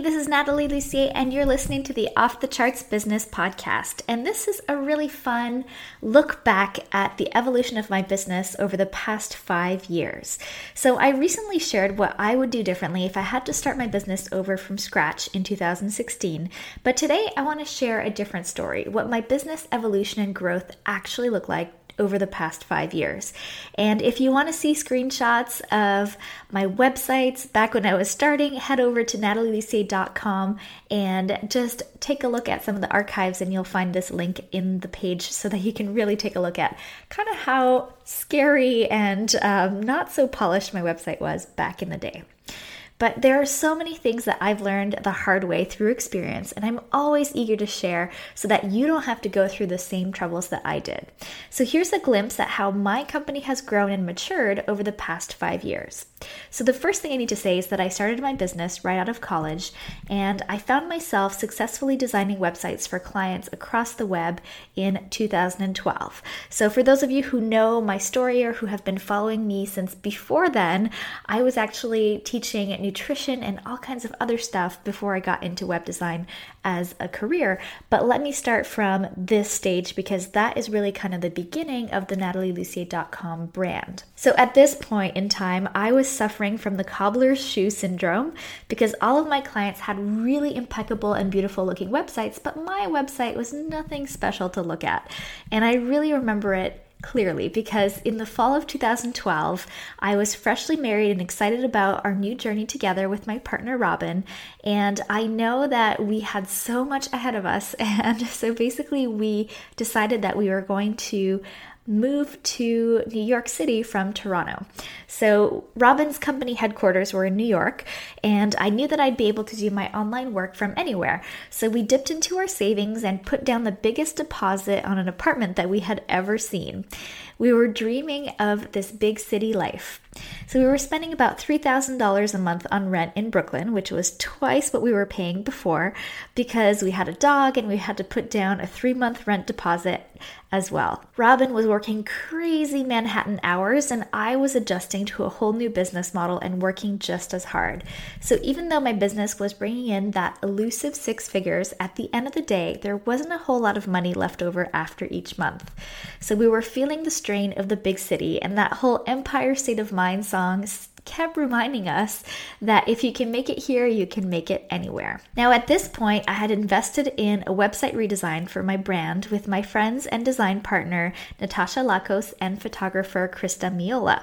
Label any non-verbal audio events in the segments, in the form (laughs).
This is Natalie Lussier, and you're listening to the Off the Charts Business Podcast. And this is a really fun look back at the evolution of my business over the past five years. So, I recently shared what I would do differently if I had to start my business over from scratch in 2016. But today, I want to share a different story what my business evolution and growth actually look like over the past five years. And if you want to see screenshots of my websites back when I was starting, head over to natalielussier.com and just take a look at some of the archives, and you'll find this link in the page so that you can really take a look at kind of how scary and um, not so polished my website was back in the day. But there are so many things that I've learned the hard way through experience, and I'm always eager to share so that you don't have to go through the same troubles that I did. So here's a glimpse at how my company has grown and matured over the past five years. So the first thing I need to say is that I started my business right out of college, and I found myself successfully designing websites for clients across the web in 2012. So for those of you who know my story or who have been following me since before then, I was actually teaching nutrition and all kinds of other stuff before I got into web design as a career. But let me start from this stage because that is really kind of the beginning of the natalielussier.com brand. So at this point in time, I was suffering from the cobbler's shoe syndrome because all of my clients had really impeccable and beautiful looking websites, but my website was nothing special to look at. And I really remember it clearly because in the fall of 2012, I was freshly married and excited about our new journey together with my partner Robin. And I know that we had so much ahead of us. (laughs) And so basically, we decided that we were going to moved to New York City from Toronto. So, Robin's company headquarters were in New York, and I knew that I'd be able to do my online work from anywhere. So, we dipped into our savings and put down the biggest deposit on an apartment that we had ever seen. We were dreaming of this big city life. So we were spending about $3,000 a month on rent in Brooklyn, which was twice what we were paying before because we had a dog and we had to put down a three month rent deposit as well. Robin was working crazy Manhattan hours and I was adjusting to a whole new business model and working just as hard. So even though my business was bringing in that elusive six figures, at the end of the day, there wasn't a whole lot of money left over after each month. So we were feeling the strain of the big city and that whole Empire State of Mind song kept reminding us that if you can make it here, you can make it anywhere. Now, at this point, I had invested in a website redesign for my brand with my friends and design partner, Natasha Lakos, and photographer Krista Miola.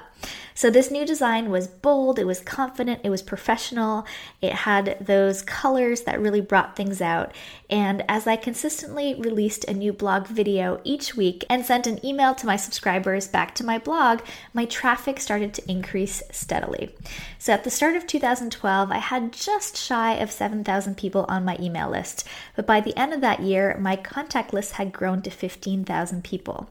So this new design was bold, it was confident, it was professional, it had those colors that really brought things out. And as I consistently released a new blog video each week and sent an email to my subscribers back to my blog, my traffic started to increase steadily. So at the start of 2012, I had just shy of 7,000 people on my email list, but by the end of that year, my contact list had grown to 15,000 people.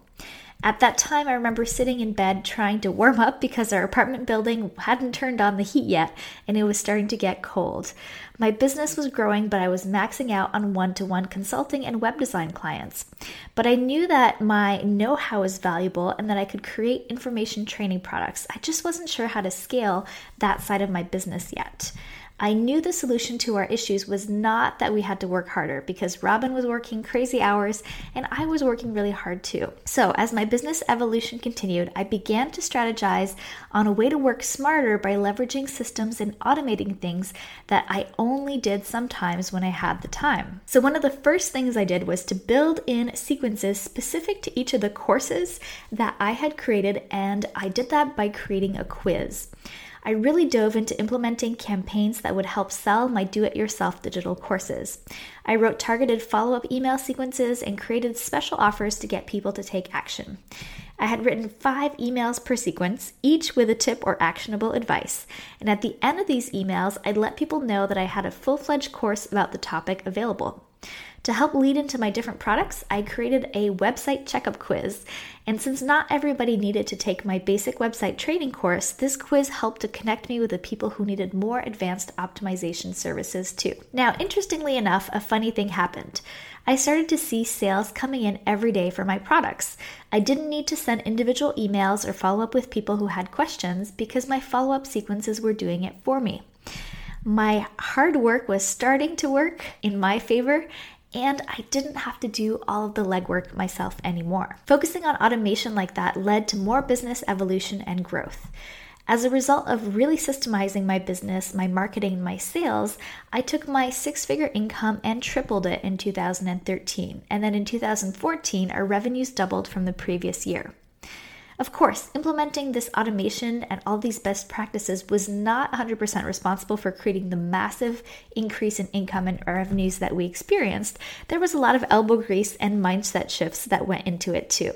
At that time, I remember sitting in bed trying to warm up because our apartment building hadn't turned on the heat yet and it was starting to get cold. My business was growing, but I was maxing out on one to one consulting and web design clients. But I knew that my know how was valuable and that I could create information training products. I just wasn't sure how to scale that side of my business yet. I knew the solution to our issues was not that we had to work harder because Robin was working crazy hours and I was working really hard too. So, as my business evolution continued, I began to strategize on a way to work smarter by leveraging systems and automating things that I only did sometimes when I had the time. So, one of the first things I did was to build in sequences specific to each of the courses that I had created, and I did that by creating a quiz. I really dove into implementing campaigns that would help sell my do it yourself digital courses. I wrote targeted follow up email sequences and created special offers to get people to take action. I had written five emails per sequence, each with a tip or actionable advice. And at the end of these emails, I'd let people know that I had a full fledged course about the topic available. To help lead into my different products, I created a website checkup quiz. And since not everybody needed to take my basic website training course, this quiz helped to connect me with the people who needed more advanced optimization services too. Now, interestingly enough, a funny thing happened. I started to see sales coming in every day for my products. I didn't need to send individual emails or follow up with people who had questions because my follow up sequences were doing it for me. My hard work was starting to work in my favor, and I didn't have to do all of the legwork myself anymore. Focusing on automation like that led to more business evolution and growth. As a result of really systemizing my business, my marketing, my sales, I took my six figure income and tripled it in 2013. And then in 2014, our revenues doubled from the previous year. Of course, implementing this automation and all these best practices was not 100% responsible for creating the massive increase in income and revenues that we experienced. There was a lot of elbow grease and mindset shifts that went into it too.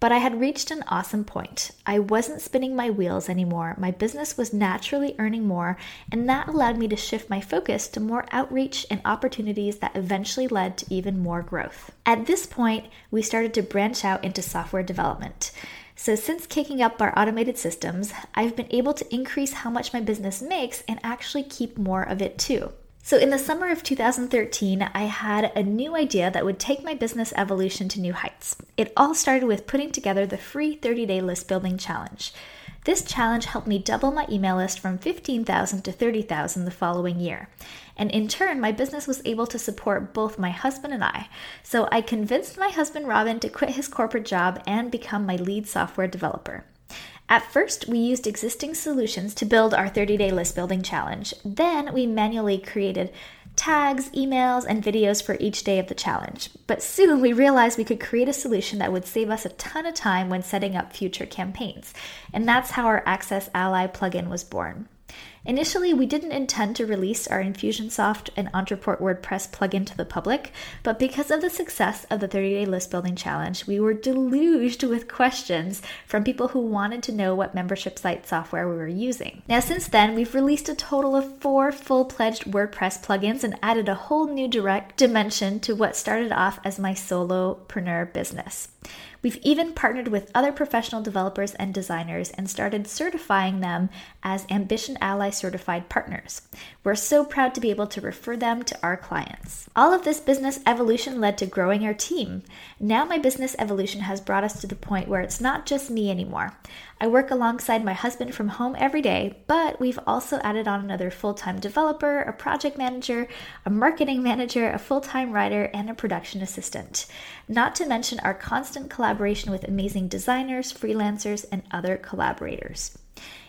But I had reached an awesome point. I wasn't spinning my wheels anymore. My business was naturally earning more, and that allowed me to shift my focus to more outreach and opportunities that eventually led to even more growth. At this point, we started to branch out into software development. So, since kicking up our automated systems, I've been able to increase how much my business makes and actually keep more of it too. So, in the summer of 2013, I had a new idea that would take my business evolution to new heights. It all started with putting together the free 30 day list building challenge. This challenge helped me double my email list from 15,000 to 30,000 the following year. And in turn, my business was able to support both my husband and I. So I convinced my husband Robin to quit his corporate job and become my lead software developer. At first, we used existing solutions to build our 30 day list building challenge. Then we manually created tags, emails, and videos for each day of the challenge. But soon we realized we could create a solution that would save us a ton of time when setting up future campaigns. And that's how our AccessAlly plugin was born. Initially, we didn't intend to release our Infusionsoft and Ontraport WordPress plugin to the public, but because of the success of the 30 day list building challenge, we were deluged with questions from people who wanted to know what membership site software we were using. Now, since then, we've released a total of four full pledged WordPress plugins and added a whole new direct dimension to what started off as my solopreneur business. We've even partnered with other professional developers and designers and started certifying them as Ambition Ally certified partners. We're so proud to be able to refer them to our clients. All of this business evolution led to growing our team. Now, my business evolution has brought us to the point where it's not just me anymore. I work alongside my husband from home every day, but we've also added on another full time developer, a project manager, a marketing manager, a full time writer, and a production assistant. Not to mention our constant collaboration with amazing designers, freelancers, and other collaborators.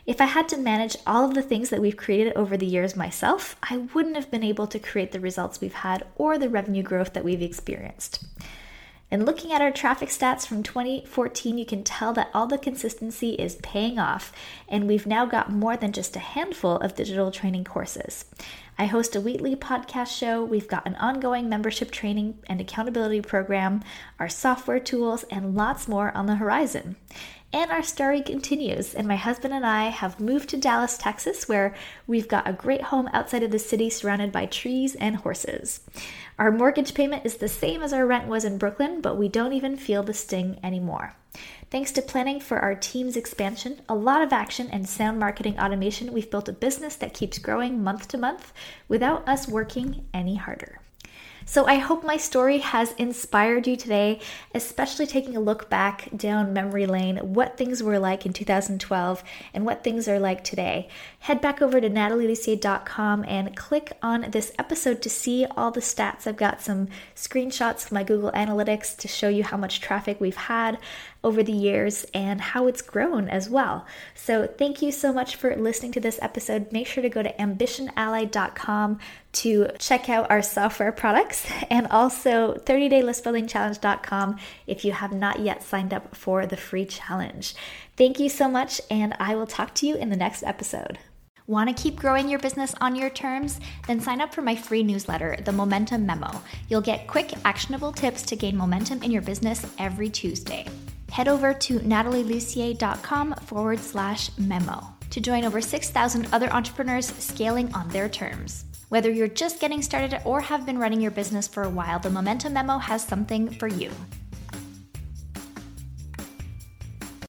If I had to manage all of the things that we've created over the years myself, I wouldn't have been able to create the results we've had or the revenue growth that we've experienced. And looking at our traffic stats from 2014, you can tell that all the consistency is paying off, and we've now got more than just a handful of digital training courses. I host a weekly podcast show. We've got an ongoing membership training and accountability program, our software tools, and lots more on the horizon. And our story continues, and my husband and I have moved to Dallas, Texas, where we've got a great home outside of the city surrounded by trees and horses. Our mortgage payment is the same as our rent was in Brooklyn, but we don't even feel the sting anymore. Thanks to planning for our team's expansion, a lot of action, and sound marketing automation, we've built a business that keeps growing month to month without us working any harder. So I hope my story has inspired you today, especially taking a look back down memory lane, what things were like in 2012 and what things are like today. Head back over to natalielussier.com and click on this episode to see all the stats. I've got some screenshots of my Google Analytics to show you how much traffic we've had over the years and how it's grown as well. So, thank you so much for listening to this episode. Make sure to go to ambitionally.com to check out our software products (laughs) and also 30daylistbuildingchallenge.com if you have not yet signed up for the free challenge. Thank you so much, and I will talk to you in the next episode. Want to keep growing your business on your terms? Then sign up for my free newsletter, The Momentum Memo. You'll get quick, actionable tips to gain momentum in your business every Tuesday. Head over to natalielussier.com forward slash memo to join over 6,000 other entrepreneurs scaling on their terms. Whether you're just getting started or have been running your business for a while, the Momentum Memo has something for you.